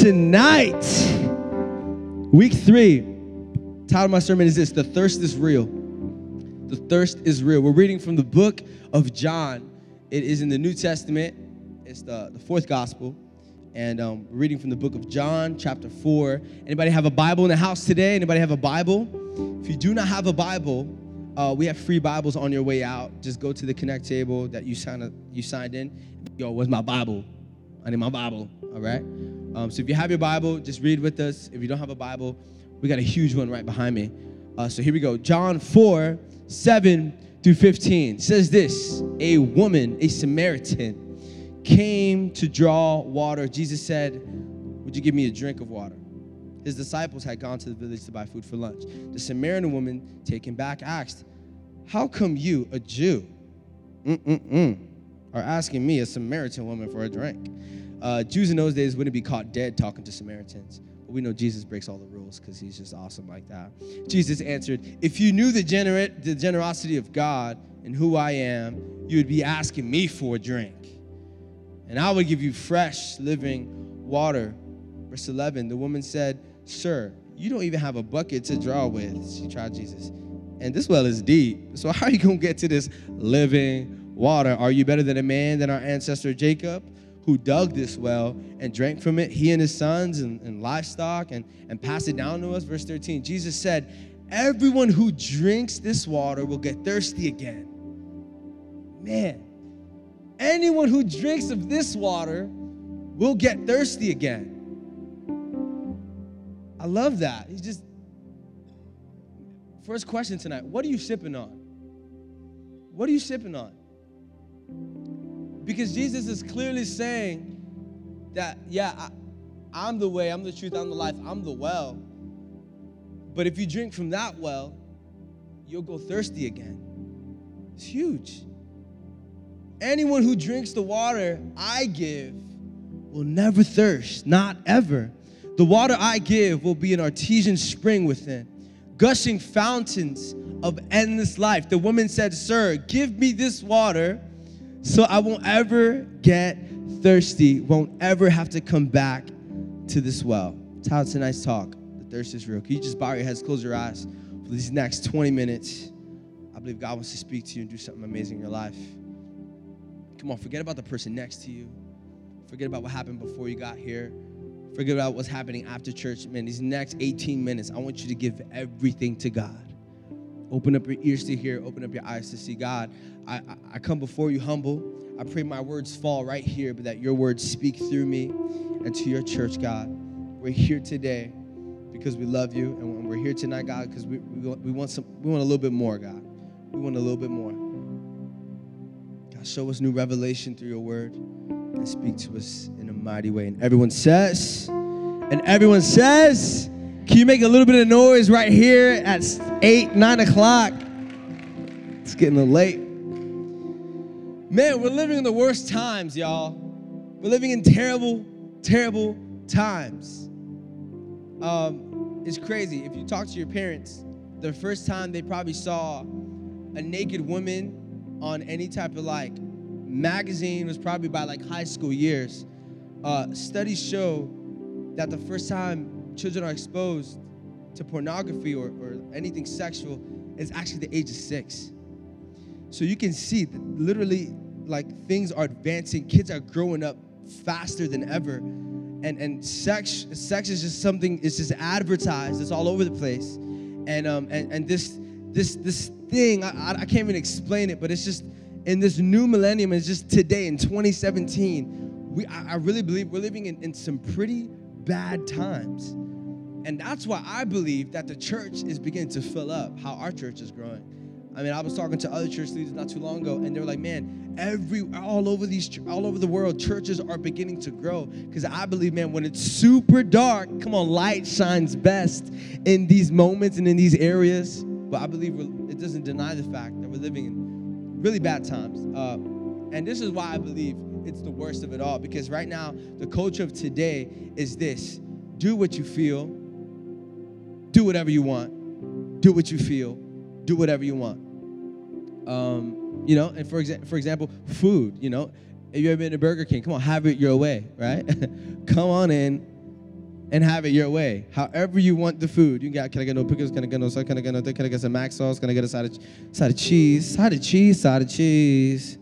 tonight. Week three. Title of my sermon is this The Thirst is Real. The Thirst is Real. We're reading from the book of John. It is in the New Testament, it's the, the fourth gospel. And um, we're reading from the book of John, chapter 4. Anybody have a Bible in the house today? Anybody have a Bible? If you do not have a Bible, uh, we have free Bibles on your way out. Just go to the Connect table that you signed, you signed in. Yo, where's my Bible? I need my Bible, all right? Um, so if you have your Bible, just read with us. If you don't have a Bible, we got a huge one right behind me. Uh, so here we go. John 4, 7 through 15 says this A woman, a Samaritan, came to draw water. Jesus said, Would you give me a drink of water? His disciples had gone to the village to buy food for lunch. The Samaritan woman, taken back, asked, How come you, a Jew, mm-mm-mm, are asking me, a Samaritan woman, for a drink? Uh, Jews in those days wouldn't be caught dead talking to Samaritans. But we know Jesus breaks all the rules because he's just awesome like that. Jesus answered, If you knew the, gener- the generosity of God and who I am, you would be asking me for a drink. And I would give you fresh, living water. Verse 11, the woman said, Sir, you don't even have a bucket to draw with. She tried Jesus. And this well is deep. So how are you going to get to this living water? Are you better than a man than our ancestor Jacob? Who dug this well and drank from it, he and his sons and, and livestock, and, and passed it down to us. Verse 13, Jesus said, Everyone who drinks this water will get thirsty again. Man, anyone who drinks of this water will get thirsty again. I love that. He's just, first question tonight what are you sipping on? What are you sipping on? Because Jesus is clearly saying that, yeah, I, am the way, I'm the truth, I'm the life, I'm the well. But if you drink from that well, you'll go thirsty again. It's huge. Anyone who drinks the water I give will never thirst, not ever. The water I give will be an artesian spring within, gushing fountains of endless life. The woman said, Sir, give me this water so I won't ever get thirsty, won't ever have to come back to this well. That's how tonight's talk. The thirst is real. Can you just bow your heads, close your eyes for these next 20 minutes? I believe God wants to speak to you and do something amazing in your life. Come on, forget about the person next to you. Forget about what happened before you got here. Forget about what's happening after church. Man, these next 18 minutes, I want you to give everything to God. Open up your ears to hear, open up your eyes to see God. I, I, come before you humble. I pray my words fall right here, but that your words speak through me and to your church, God. We're here today because we love you, and we're here tonight, God, because we, we, we, want some, we want a little bit more, God. We want a little bit more. God, show us new revelation through your word and speak to us in a mighty way. And everyone says, and everyone says, can you make a little bit of noise right here at 8, 9 o'clock? It's getting a little late. Man, we're living in the worst times, y'all. We're living in terrible, terrible times. Um, it's crazy. If you talk to your parents, the first time they probably saw a naked woman on any type of like magazine was probably by like high school years. Uh, studies show that the first time children are exposed to pornography or, or anything sexual is actually the age of six. So you can see literally like things are advancing, kids are growing up faster than ever. And and sex sex is just something, it's just advertised, it's all over the place. And um and, and this this this thing, I, I can't even explain it, but it's just in this new millennium, it's just today in 2017, we I, I really believe we're living in, in some pretty bad times. And that's why I believe that the church is beginning to fill up, how our church is growing. I mean, I was talking to other church leaders not too long ago, and they were like, "Man, every all over these all over the world, churches are beginning to grow." Because I believe, man, when it's super dark, come on, light shines best in these moments and in these areas. But I believe it doesn't deny the fact that we're living in really bad times, uh, and this is why I believe it's the worst of it all. Because right now, the culture of today is this: do what you feel, do whatever you want, do what you feel, do whatever you want. Um, you know, and for, exa- for example, food, you know, if you ever been to Burger King, come on, have it your way, right? come on in, and have it your way. However you want the food. You got can I get no pickles? Can I get no sauce? Can I get no can I get some mac sauce? Can I get a side of side of cheese? Side of cheese, side of cheese.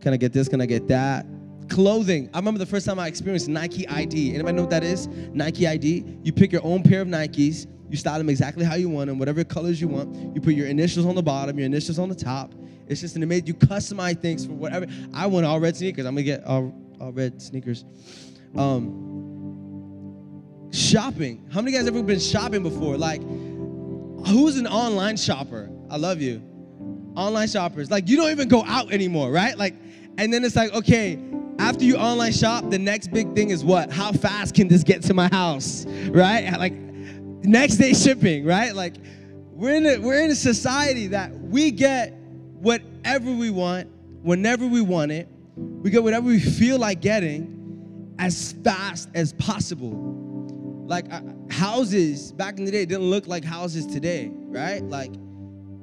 Can I get this? Can I get that? Clothing. I remember the first time I experienced Nike ID. Anybody know what that is? Nike ID. You pick your own pair of Nikes. You style them exactly how you want them, whatever colors you want. You put your initials on the bottom, your initials on the top. It's just an amazing. You customize things for whatever. I want all red sneakers. I'm gonna get all, all red sneakers. Um, shopping. How many guys ever been shopping before? Like, who's an online shopper? I love you. Online shoppers. Like, you don't even go out anymore, right? Like, and then it's like, okay, after you online shop, the next big thing is what? How fast can this get to my house, right? Like, next day shipping, right? Like, we're in a, we're in a society that we get whatever we want, whenever we want it. We get whatever we feel like getting as fast as possible like uh, houses back in the day didn't look like houses today, right? Like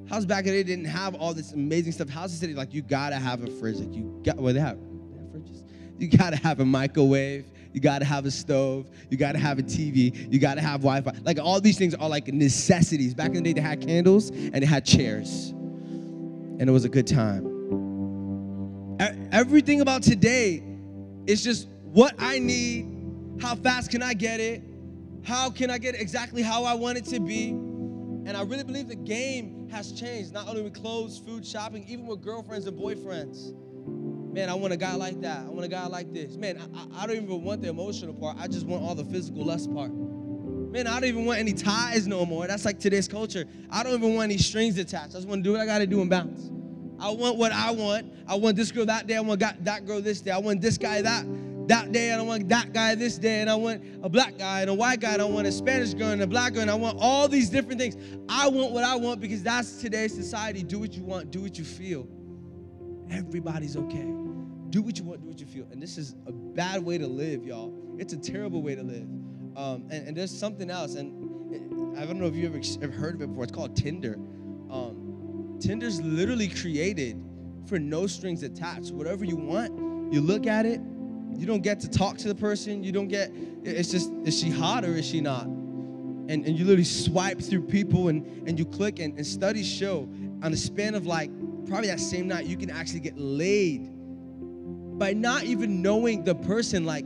houses back in the day didn't have all this amazing stuff. Houses today, like you gotta have a fridge. Like you got well, they have. You gotta have a microwave. You gotta have a stove. You gotta have a TV. You gotta have Wi-Fi. Like all these things are like necessities. Back in the day, they had candles and they had chairs, and it was a good time. Everything about today is just what I need. How fast can I get it? How can I get exactly how I want it to be? And I really believe the game has changed, not only with clothes, food, shopping, even with girlfriends and boyfriends. Man, I want a guy like that. I want a guy like this. Man, I, I don't even want the emotional part. I just want all the physical lust part. Man, I don't even want any ties no more. That's like today's culture. I don't even want any strings attached. I just want to do what I got to do and bounce. I want what I want. I want this girl that day. I want that girl this day. I want this guy that that day, I don't want that guy this day, and I want a black guy and a white guy, and I want a Spanish girl and a black girl, and I want all these different things. I want what I want because that's today's society. Do what you want, do what you feel. Everybody's okay. Do what you want, do what you feel. And this is a bad way to live, y'all. It's a terrible way to live. Um, and, and, there's something else, and I don't know if you ever, ever heard of it before. It's called Tinder. Um, Tinder's literally created for no strings attached. Whatever you want, you look at it, you don't get to talk to the person. You don't get, it's just, is she hot or is she not? And, and you literally swipe through people and, and you click, and, and studies show on a span of like probably that same night, you can actually get laid by not even knowing the person. Like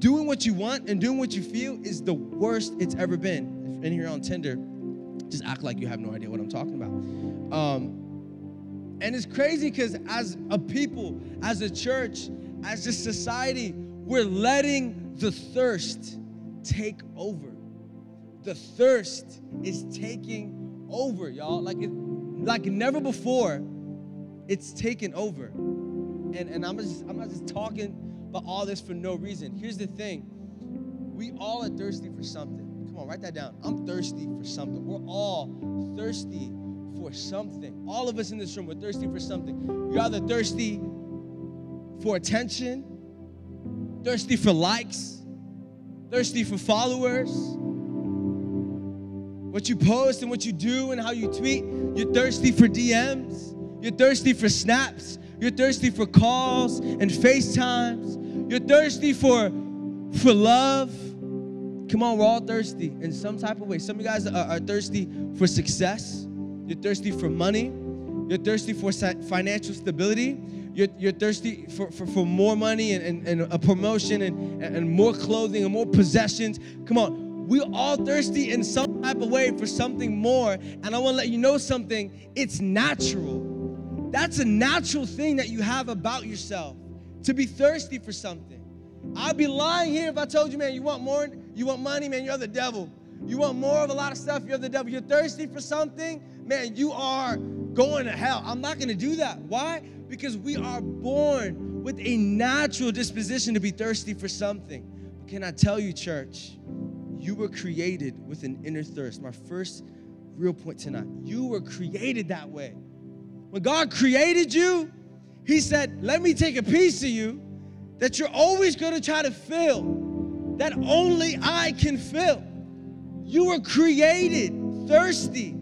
doing what you want and doing what you feel is the worst it's ever been. If in here on Tinder, just act like you have no idea what I'm talking about. Um, and it's crazy because as a people, as a church, as a society, we're letting the thirst take over. The thirst is taking over, y'all. Like it, like never before, it's taken over. And, and I'm, just, I'm not just talking about all this for no reason. Here's the thing we all are thirsty for something. Come on, write that down. I'm thirsty for something. We're all thirsty for something. All of us in this room, we're thirsty for something. You're either thirsty for attention, thirsty for likes, thirsty for followers. What you post and what you do and how you tweet, you're thirsty for DMs, you're thirsty for snaps, you're thirsty for calls and FaceTimes, you're thirsty for for love. Come on, we're all thirsty in some type of way. Some of you guys are, are thirsty for success. You're thirsty for money. You're thirsty for financial stability. You're, you're thirsty for, for, for more money and, and, and a promotion and, and more clothing and more possessions. Come on. We're all thirsty in some type of way for something more. And I want to let you know something. It's natural. That's a natural thing that you have about yourself to be thirsty for something. I'd be lying here if I told you, man, you want more, you want money, man, you're the devil. You want more of a lot of stuff, you're the devil. You're thirsty for something, man, you are going to hell. I'm not going to do that. Why? because we are born with a natural disposition to be thirsty for something. But can I tell you, church, you were created with an inner thirst. My first real point tonight. You were created that way. When God created you, He said, Let me take a piece of you that you're always going to try to fill, that only I can fill. You were created thirsty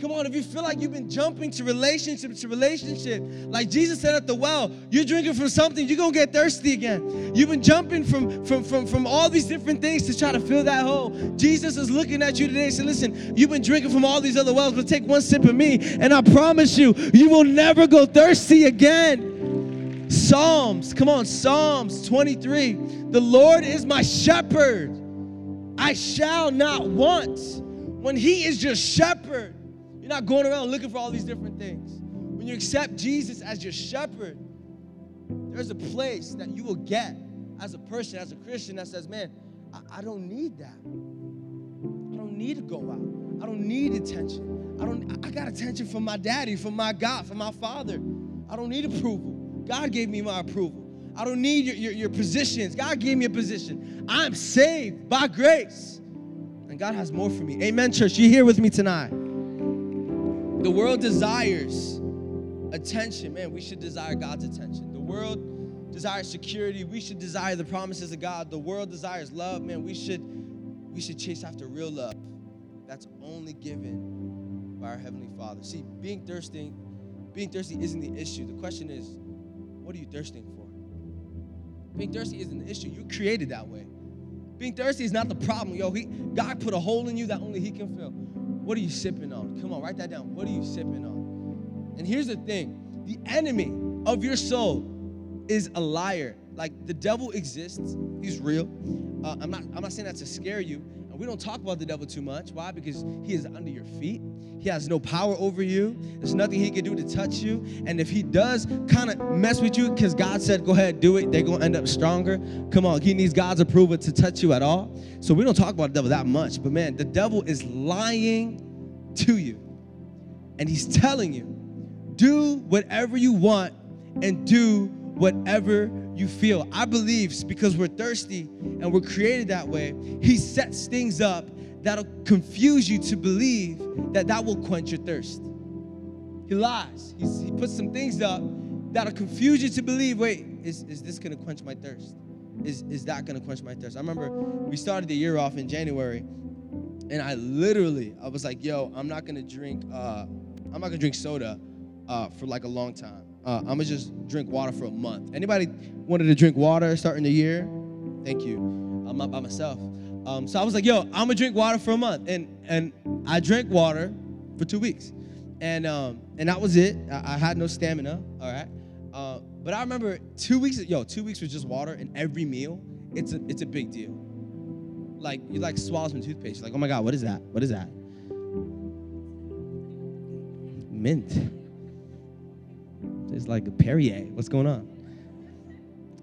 Come on, if you feel like you've been jumping to relationship to relationship, like Jesus said at the well, you're drinking from something, you're gonna get thirsty again. You've been jumping from from from, from all these different things to try to fill that hole. Jesus is looking at you today and saying, Listen, you've been drinking from all these other wells, but take one sip of me, and I promise you, you will never go thirsty again. Psalms, come on, Psalms 23. The Lord is my shepherd. I shall not want. When He is your shepherd, you're not going around looking for all these different things. When you accept Jesus as your shepherd, there's a place that you will get as a person, as a Christian, that says, man, I, I don't need that. I don't need to go out. I don't need attention. I don't I got attention from my daddy, from my God, from my father. I don't need approval. God gave me my approval. I don't need your, your, your positions. God gave me a position. I'm saved by grace. And God has more for me. Amen, church. You here with me tonight? The world desires attention. Man, we should desire God's attention. The world desires security. We should desire the promises of God. The world desires love. Man, we should we should chase after real love. That's only given by our heavenly Father. See, being thirsty, being thirsty isn't the issue. The question is, what are you thirsting for? Being thirsty isn't the issue. You created that way. Being thirsty is not the problem. Yo, he, God put a hole in you that only He can fill. What are you sipping on? Come on, write that down. What are you sipping on? And here's the thing the enemy of your soul is a liar. Like the devil exists, he's real. Uh, I'm, not, I'm not saying that to scare you. And we don't talk about the devil too much. Why? Because he is under your feet. He has no power over you. There's nothing he can do to touch you. And if he does kind of mess with you, because God said, go ahead, do it, they're going to end up stronger. Come on, he needs God's approval to touch you at all. So we don't talk about the devil that much. But man, the devil is lying to you. And he's telling you, do whatever you want and do whatever you feel. I believe because we're thirsty and we're created that way, he sets things up that'll confuse you to believe that that will quench your thirst. He lies. He's, he puts some things up that'll confuse you to believe, wait, is, is this gonna quench my thirst? Is, is that gonna quench my thirst? I remember we started the year off in January, and I literally, I was like, yo, I'm not gonna drink, uh, I'm not gonna drink soda uh, for like a long time. Uh, I'm gonna just drink water for a month. Anybody wanted to drink water starting the year? Thank you. I'm not by myself. Um, so I was like, yo, I'm gonna drink water for a month, and and I drank water for two weeks, and um, and that was it. I, I had no stamina. All right, uh, but I remember two weeks. Yo, two weeks was just water and every meal. It's a it's a big deal. Like you like swallow some toothpaste. You're like, oh my god, what is that? What is that? Mint. It's like a Perrier. What's going on?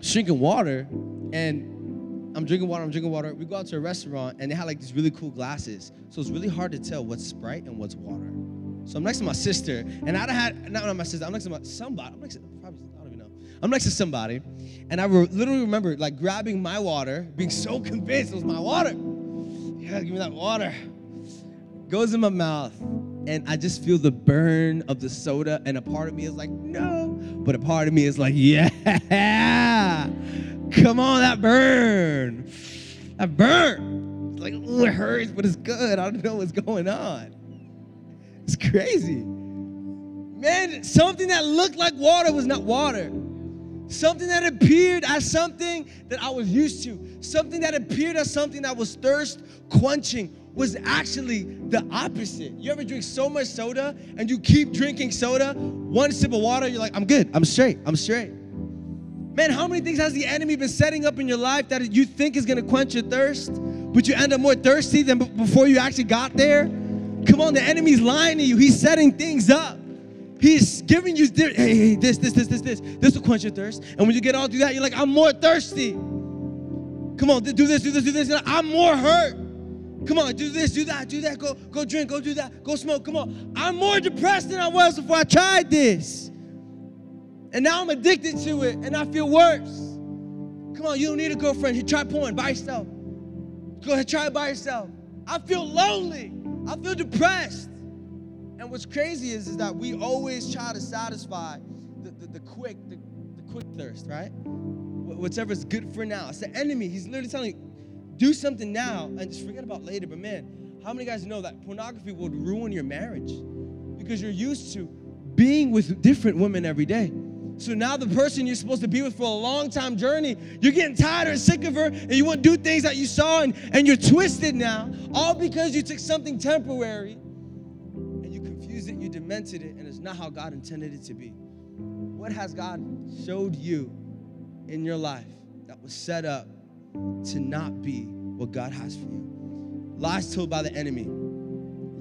Drinking water and I'm drinking water, I'm drinking water. We go out to a restaurant and they had like these really cool glasses. So it's really hard to tell what's Sprite and what's water. So I'm next to my sister, and I had not, not my sister. I'm next to my somebody. I'm next to probably I don't even know. I'm next to somebody, and I re- literally remember like grabbing my water, being so convinced it was my water. Yeah, give me that water. Goes in my mouth, and I just feel the burn of the soda, and a part of me is like, no, but a part of me is like, yeah. Come on, that burn. That burn. It's like, oh, it hurts, but it's good. I don't know what's going on. It's crazy. Man, something that looked like water was not water. Something that appeared as something that I was used to, something that appeared as something that was thirst quenching, was actually the opposite. You ever drink so much soda and you keep drinking soda, one sip of water, you're like, I'm good, I'm straight, I'm straight. Man, how many things has the enemy been setting up in your life that you think is gonna quench your thirst, but you end up more thirsty than before you actually got there? Come on, the enemy's lying to you. He's setting things up. He's giving you hey, hey, this, this, this, this, this. This will quench your thirst. And when you get all through that, you're like, I'm more thirsty. Come on, do this, do this, do this. I'm more hurt. Come on, do this, do that, do that. Go, go drink, go do that, go smoke. Come on. I'm more depressed than I was before I tried this. And now I'm addicted to it and I feel worse. Come on, you don't need a girlfriend. You try porn by yourself. Go ahead, try it by yourself. I feel lonely. I feel depressed. And what's crazy is, is that we always try to satisfy the, the, the quick, the, the quick thirst, right? Whatever's good for now. It's the enemy. He's literally telling you, do something now and just forget about later. But man, how many guys know that pornography would ruin your marriage? because you're used to being with different women every day. So now the person you're supposed to be with for a long time journey, you're getting tired or sick of her, and you want to do things that you saw, and, and you're twisted now, all because you took something temporary and you confused it, you demented it, and it's not how God intended it to be. What has God showed you in your life that was set up to not be what God has for you? Lies told by the enemy.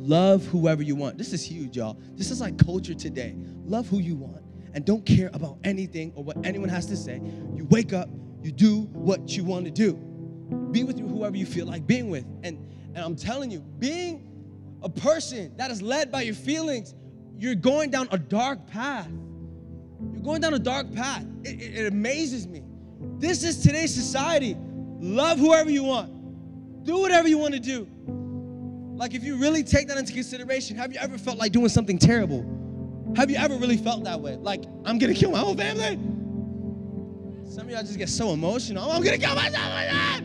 Love whoever you want. This is huge, y'all. This is like culture today. Love who you want and don't care about anything or what anyone has to say. You wake up, you do what you want to do. Be with whoever you feel like being with. And, and I'm telling you, being a person that is led by your feelings, you're going down a dark path. You're going down a dark path. It, it, it amazes me. This is today's society. Love whoever you want, do whatever you want to do. Like, if you really take that into consideration, have you ever felt like doing something terrible? Have you ever really felt that way? Like, I'm gonna kill my whole family? Some of y'all just get so emotional. I'm gonna kill myself that.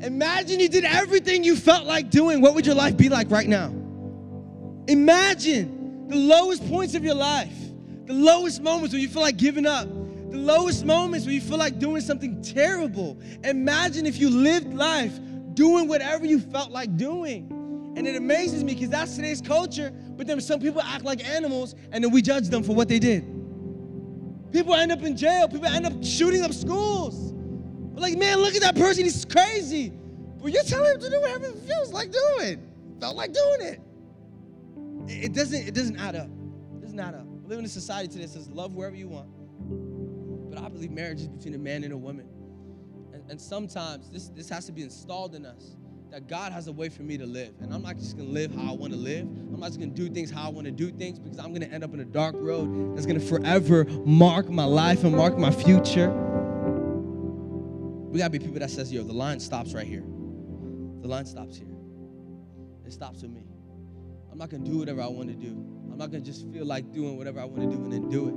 Imagine you did everything you felt like doing. What would your life be like right now? Imagine the lowest points of your life, the lowest moments when you feel like giving up, the lowest moments when you feel like doing something terrible. Imagine if you lived life doing whatever you felt like doing. And it amazes me because that's today's culture, but then some people act like animals and then we judge them for what they did. People end up in jail, people end up shooting up schools. We're like, man, look at that person, he's crazy. But you're telling him to do whatever he feels like doing, felt like doing it. It doesn't, it doesn't add up. It doesn't add up. We live in a society today that says love wherever you want. But I believe marriage is between a man and a woman. And, and sometimes this, this has to be installed in us that God has a way for me to live. And I'm not just gonna live how I wanna live. I'm not just gonna do things how I wanna do things because I'm gonna end up in a dark road that's gonna forever mark my life and mark my future. We gotta be people that says, yo, the line stops right here. The line stops here. It stops with me. I'm not gonna do whatever I wanna do. I'm not gonna just feel like doing whatever I wanna do and then do it.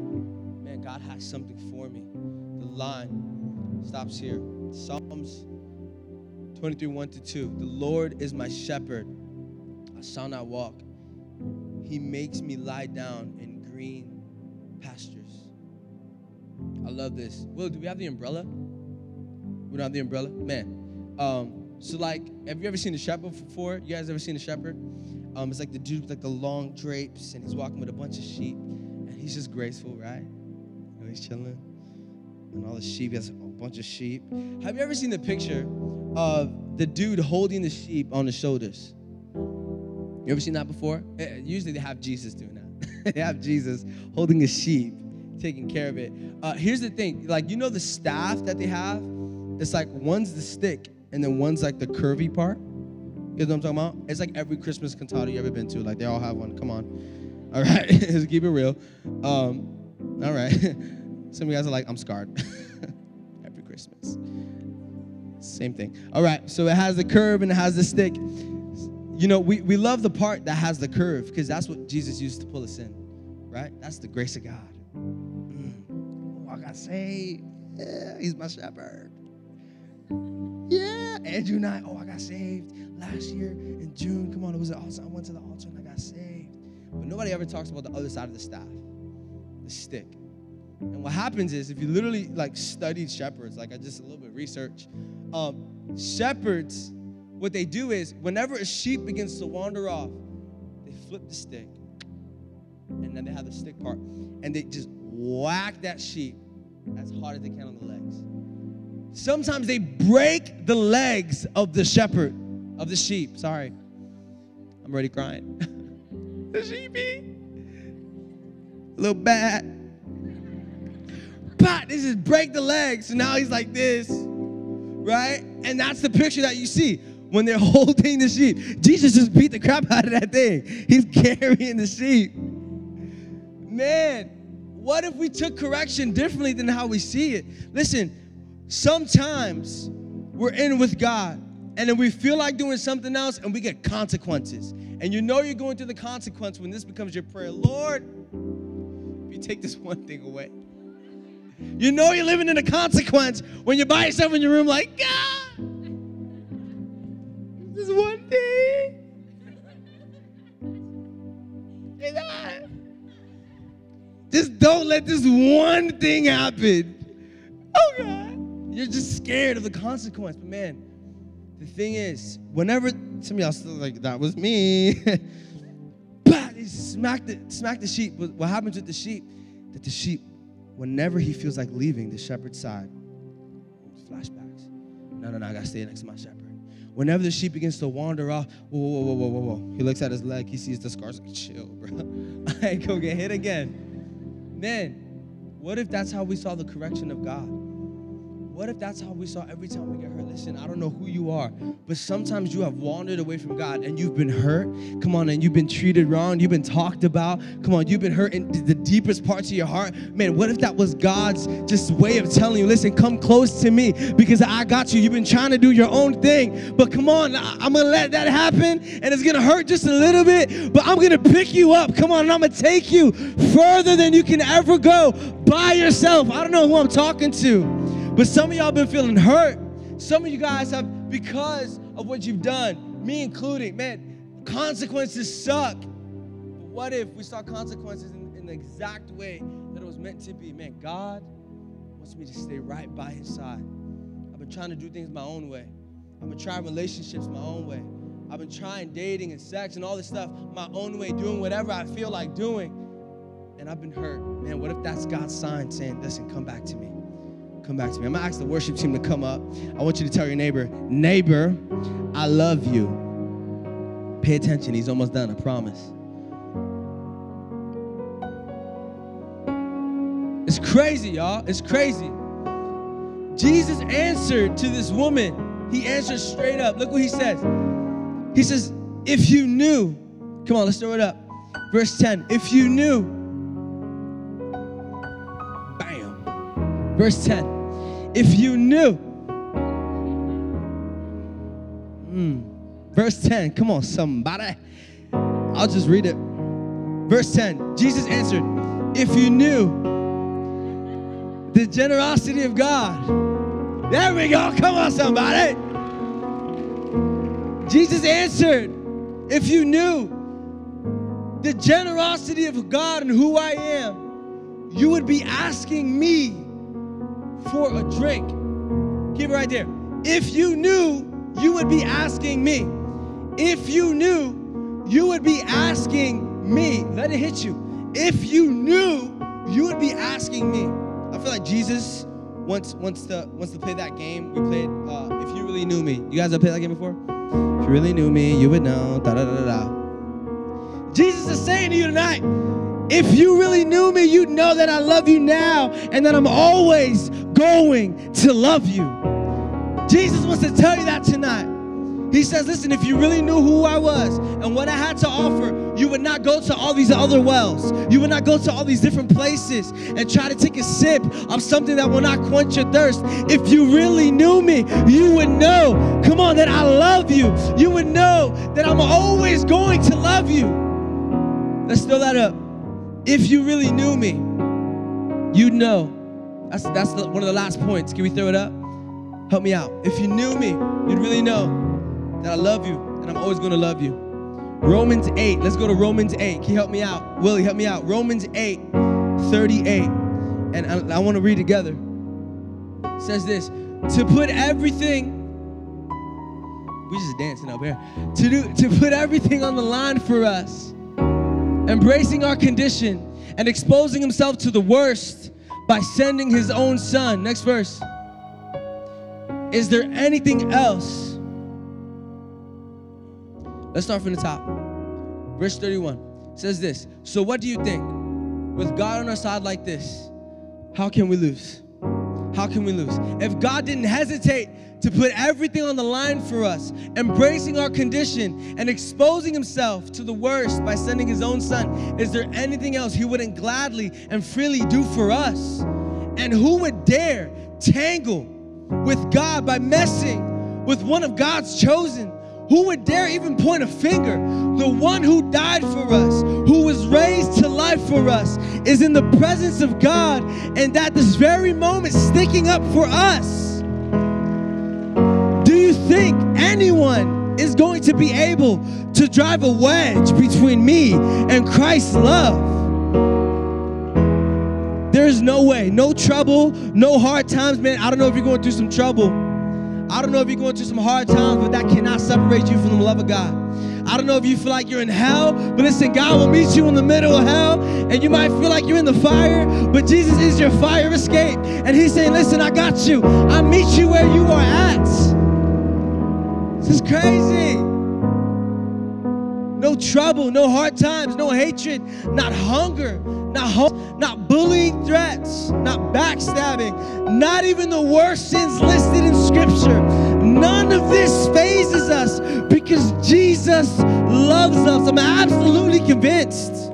Man, God has something for me. The line stops here. Psalms 23, 1 to 2. The Lord is my shepherd. I shall not walk. He makes me lie down in green pastures. I love this. Will, do we have the umbrella? We don't have the umbrella? Man. Um, so like, have you ever seen the shepherd before? You guys ever seen the shepherd? Um, it's like the dude with like the long drapes and he's walking with a bunch of sheep and he's just graceful, right? And he's chilling. And all the sheep, he has a bunch of sheep. Have you ever seen the picture of the dude holding the sheep on his shoulders. You ever seen that before? Eh, usually they have Jesus doing that. they have Jesus holding a sheep, taking care of it. Uh, here's the thing like, you know, the staff that they have? It's like one's the stick, and then one's like the curvy part. You know what I'm talking about? It's like every Christmas cantata you ever been to. Like, they all have one. Come on. All right, let's keep it real. Um, all right. Some of you guys are like, I'm scarred. Same thing. All right, so it has the curve and it has the stick. You know, we, we love the part that has the curve because that's what Jesus used to pull us in, right? That's the grace of God. Mm. Oh, I got saved. Yeah, he's my shepherd. Yeah, Andrew and I, oh, I got saved last year in June. Come on, it was awesome. I went to the altar and I got saved. But nobody ever talks about the other side of the staff, the stick. And what happens is if you literally like studied shepherds, like I just a little bit research, um, shepherds, what they do is whenever a sheep begins to wander off, they flip the stick, and then they have the stick part, and they just whack that sheep as hard as they can on the legs. Sometimes they break the legs of the shepherd, of the sheep. Sorry, I'm already crying. the sheepy, little bat. Pat, this is break the legs. So now he's like this right? And that's the picture that you see when they're holding the sheep. Jesus just beat the crap out of that thing. He's carrying the sheep. Man, what if we took correction differently than how we see it? Listen, sometimes we're in with God and then we feel like doing something else and we get consequences. And you know you're going through the consequence when this becomes your prayer. Lord, if you take this one thing away, you know you're living in a consequence when you're by yourself in your room, like, God, this one thing. Just don't let this one thing happen. Oh God. You're just scared of the consequence. But man, the thing is, whenever some of y'all still like, that was me. bah, he smacked the, smacked the sheep. What happens with the sheep? That the sheep, whenever he feels like leaving the shepherd's side, flashbacks. No, no, no, I gotta stay next to my shepherd. Whenever the sheep begins to wander off, whoa, whoa, whoa, whoa, whoa, whoa. He looks at his leg, he sees the scars, like, chill, bro. I ain't gonna get hit again. Man, what if that's how we saw the correction of God? What if that's how we saw every time we get hurt? Listen, I don't know who you are, but sometimes you have wandered away from God and you've been hurt. Come on, and you've been treated wrong. You've been talked about. Come on, you've been hurt in the deepest parts of your heart. Man, what if that was God's just way of telling you, listen, come close to me because I got you. You've been trying to do your own thing, but come on, I'm gonna let that happen and it's gonna hurt just a little bit, but I'm gonna pick you up. Come on, and I'm gonna take you further than you can ever go by yourself. I don't know who I'm talking to. But some of y'all been feeling hurt. Some of you guys have, because of what you've done, me including, man, consequences suck. But what if we saw consequences in, in the exact way that it was meant to be? Man, God wants me to stay right by his side. I've been trying to do things my own way. I've been trying relationships my own way. I've been trying dating and sex and all this stuff my own way, doing whatever I feel like doing. And I've been hurt. Man, what if that's God's sign saying, listen, come back to me? Come back to me. I'm gonna ask the worship team to come up. I want you to tell your neighbor, neighbor, I love you. Pay attention, he's almost done, I promise. It's crazy, y'all. It's crazy. Jesus answered to this woman. He answered straight up. Look what he says. He says, If you knew, come on, let's throw it up. Verse 10 If you knew, Verse 10 If you knew, Mm. verse 10, come on, somebody. I'll just read it. Verse 10 Jesus answered, If you knew the generosity of God, there we go, come on, somebody. Jesus answered, If you knew the generosity of God and who I am, you would be asking me for a drink. Keep it right there. If you knew, you would be asking me. If you knew, you would be asking me. Let it hit you. If you knew, you would be asking me. I feel like Jesus wants wants to wants to play that game we played. Uh, if you really knew me, you guys have played that game before. If you really knew me, you would know. Da da da da. Jesus is saying to you tonight, if you really knew me, you'd know that I love you now and that I'm always going to love you. Jesus wants to tell you that tonight. He says, listen, if you really knew who I was and what I had to offer, you would not go to all these other wells. You would not go to all these different places and try to take a sip of something that will not quench your thirst. If you really knew me, you would know, come on, that I love you. You would know that I'm always going to love you. Let's throw that up. If you really knew me, you'd know. That's, that's the, one of the last points. Can we throw it up? Help me out. If you knew me, you'd really know that I love you and I'm always going to love you. Romans 8. Let's go to Romans 8. Can you help me out? Willie, help me out. Romans 8, 38. And I, I want to read together. It says this to put everything We're just dancing up here to do to put everything on the line for us embracing our condition and exposing himself to the worst by sending his own son. Next verse. Is there anything else? Let's start from the top. Verse 31 says this. So what do you think? With god on our side like this how can we lose? How can we lose? If God didn't hesitate to put everything on the line for us, embracing our condition and exposing himself to the worst by sending his own son, is there anything else he wouldn't gladly and freely do for us? And who would dare tangle with God by messing with one of God's chosen? Who would dare even point a finger? The one who died for us, who was raised to life for us, is in the presence of God and at this very moment sticking up for us. Do you think anyone is going to be able to drive a wedge between me and Christ's love? There's no way, no trouble, no hard times, man. I don't know if you're going through some trouble. I don't know if you're going through some hard times, but that cannot separate you from the love of God. I don't know if you feel like you're in hell, but listen, God will meet you in the middle of hell, and you might feel like you're in the fire, but Jesus is your fire escape. And He's saying, Listen, I got you. I meet you where you are at. This is crazy. No trouble, no hard times, no hatred, not hunger, not home, not bullying threats, not backstabbing, not even the worst sins listed in Scripture. None of this fazes us because Jesus loves us. I'm absolutely convinced.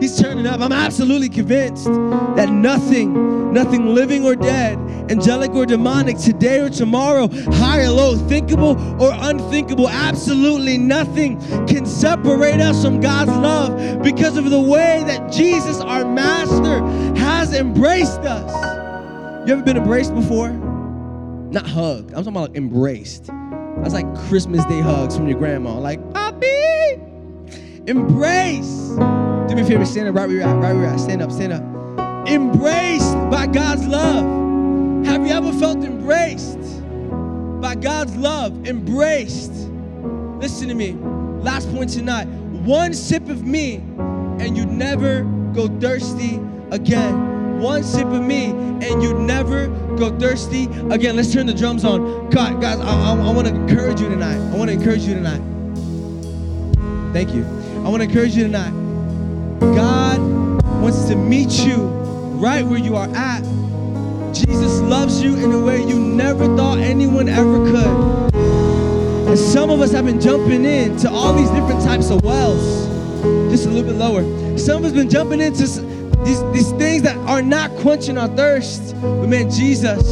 He's turning up. I'm absolutely convinced that nothing, nothing living or dead, angelic or demonic, today or tomorrow, high or low, thinkable or unthinkable, absolutely nothing can separate us from God's love because of the way that Jesus, our Master, has embraced us. You ever been embraced before? Not hugged. I'm talking about like embraced. That's like Christmas Day hugs from your grandma. Like, Poppy! Embrace. Do me a favor, stand up right where you're at, right where you're at. Stand up, stand up. Embraced by God's love. Have you ever felt embraced by God's love? Embraced. Listen to me. Last point tonight. One sip of me, and you'd never go thirsty again. One sip of me, and you'd never go thirsty again. Let's turn the drums on. God, guys, I, I, I want to encourage you tonight. I want to encourage you tonight. Thank you. I want to encourage you tonight. God wants to meet you right where you are at. Jesus loves you in a way you never thought anyone ever could. And some of us have been jumping into all these different types of wells. Just a little bit lower. Some of us have been jumping into these, these things that are not quenching our thirst. But man, Jesus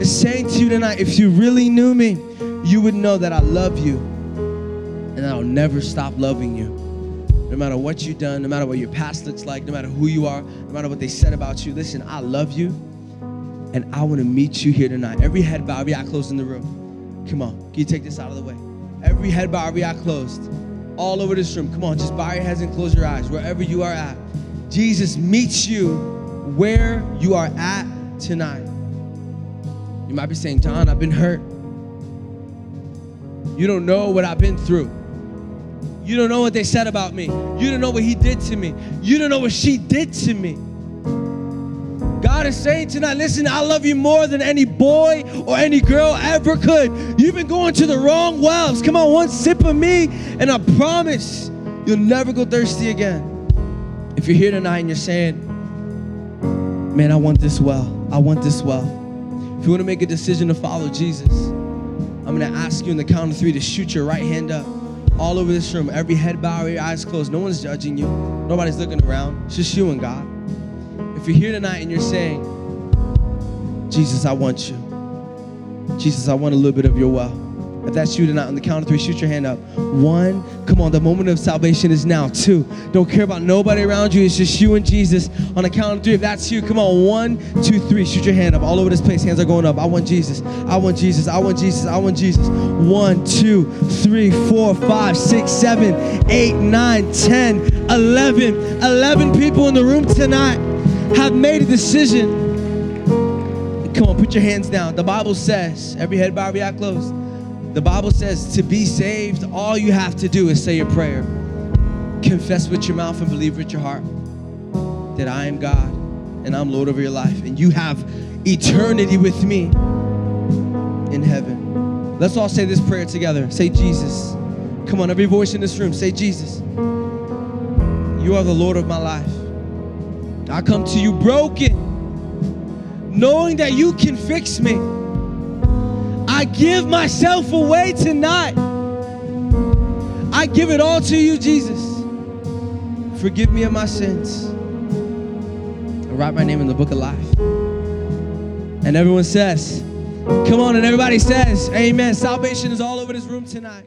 is saying to you tonight, if you really knew me, you would know that I love you and I'll never stop loving you. No matter what you've done, no matter what your past looks like, no matter who you are, no matter what they said about you, listen, I love you and I want to meet you here tonight. Every head bow, every eye closed in the room. Come on, can you take this out of the way? Every head bow, every eye closed. All over this room. Come on, just bow your heads and close your eyes wherever you are at. Jesus meets you where you are at tonight. You might be saying, John, I've been hurt. You don't know what I've been through. You don't know what they said about me. You don't know what he did to me. You don't know what she did to me. God is saying tonight, listen, I love you more than any boy or any girl ever could. You've been going to the wrong wells. Come on, one sip of me, and I promise you'll never go thirsty again. If you're here tonight and you're saying, man, I want this well, I want this well. If you want to make a decision to follow Jesus, I'm going to ask you in the count of three to shoot your right hand up all over this room, every head bowed, your eyes closed. No one's judging you. Nobody's looking around. It's just you and God. If you're here tonight and you're saying, Jesus, I want you. Jesus, I want a little bit of your well. If that's you tonight, on the count of three, shoot your hand up. One, come on, the moment of salvation is now. Two, don't care about nobody around you. It's just you and Jesus. On the count of three, if that's you, come on. One, two, three, shoot your hand up. All over this place, hands are going up. I want Jesus. I want Jesus. I want Jesus. I want Jesus. One, two, three, four, five, six, seven, eight, nine, ten, eleven. Eleven people in the room tonight have made a decision. Come on, put your hands down. The Bible says, every head bowed, every eye closed. The Bible says to be saved, all you have to do is say a prayer. Confess with your mouth and believe with your heart that I am God and I'm Lord over your life. And you have eternity with me in heaven. Let's all say this prayer together. Say, Jesus. Come on, every voice in this room, say, Jesus. You are the Lord of my life. I come to you broken, knowing that you can fix me. I give myself away tonight. I give it all to you, Jesus. Forgive me of my sins. And write my name in the book of life. And everyone says, Come on, and everybody says, Amen. Salvation is all over this room tonight.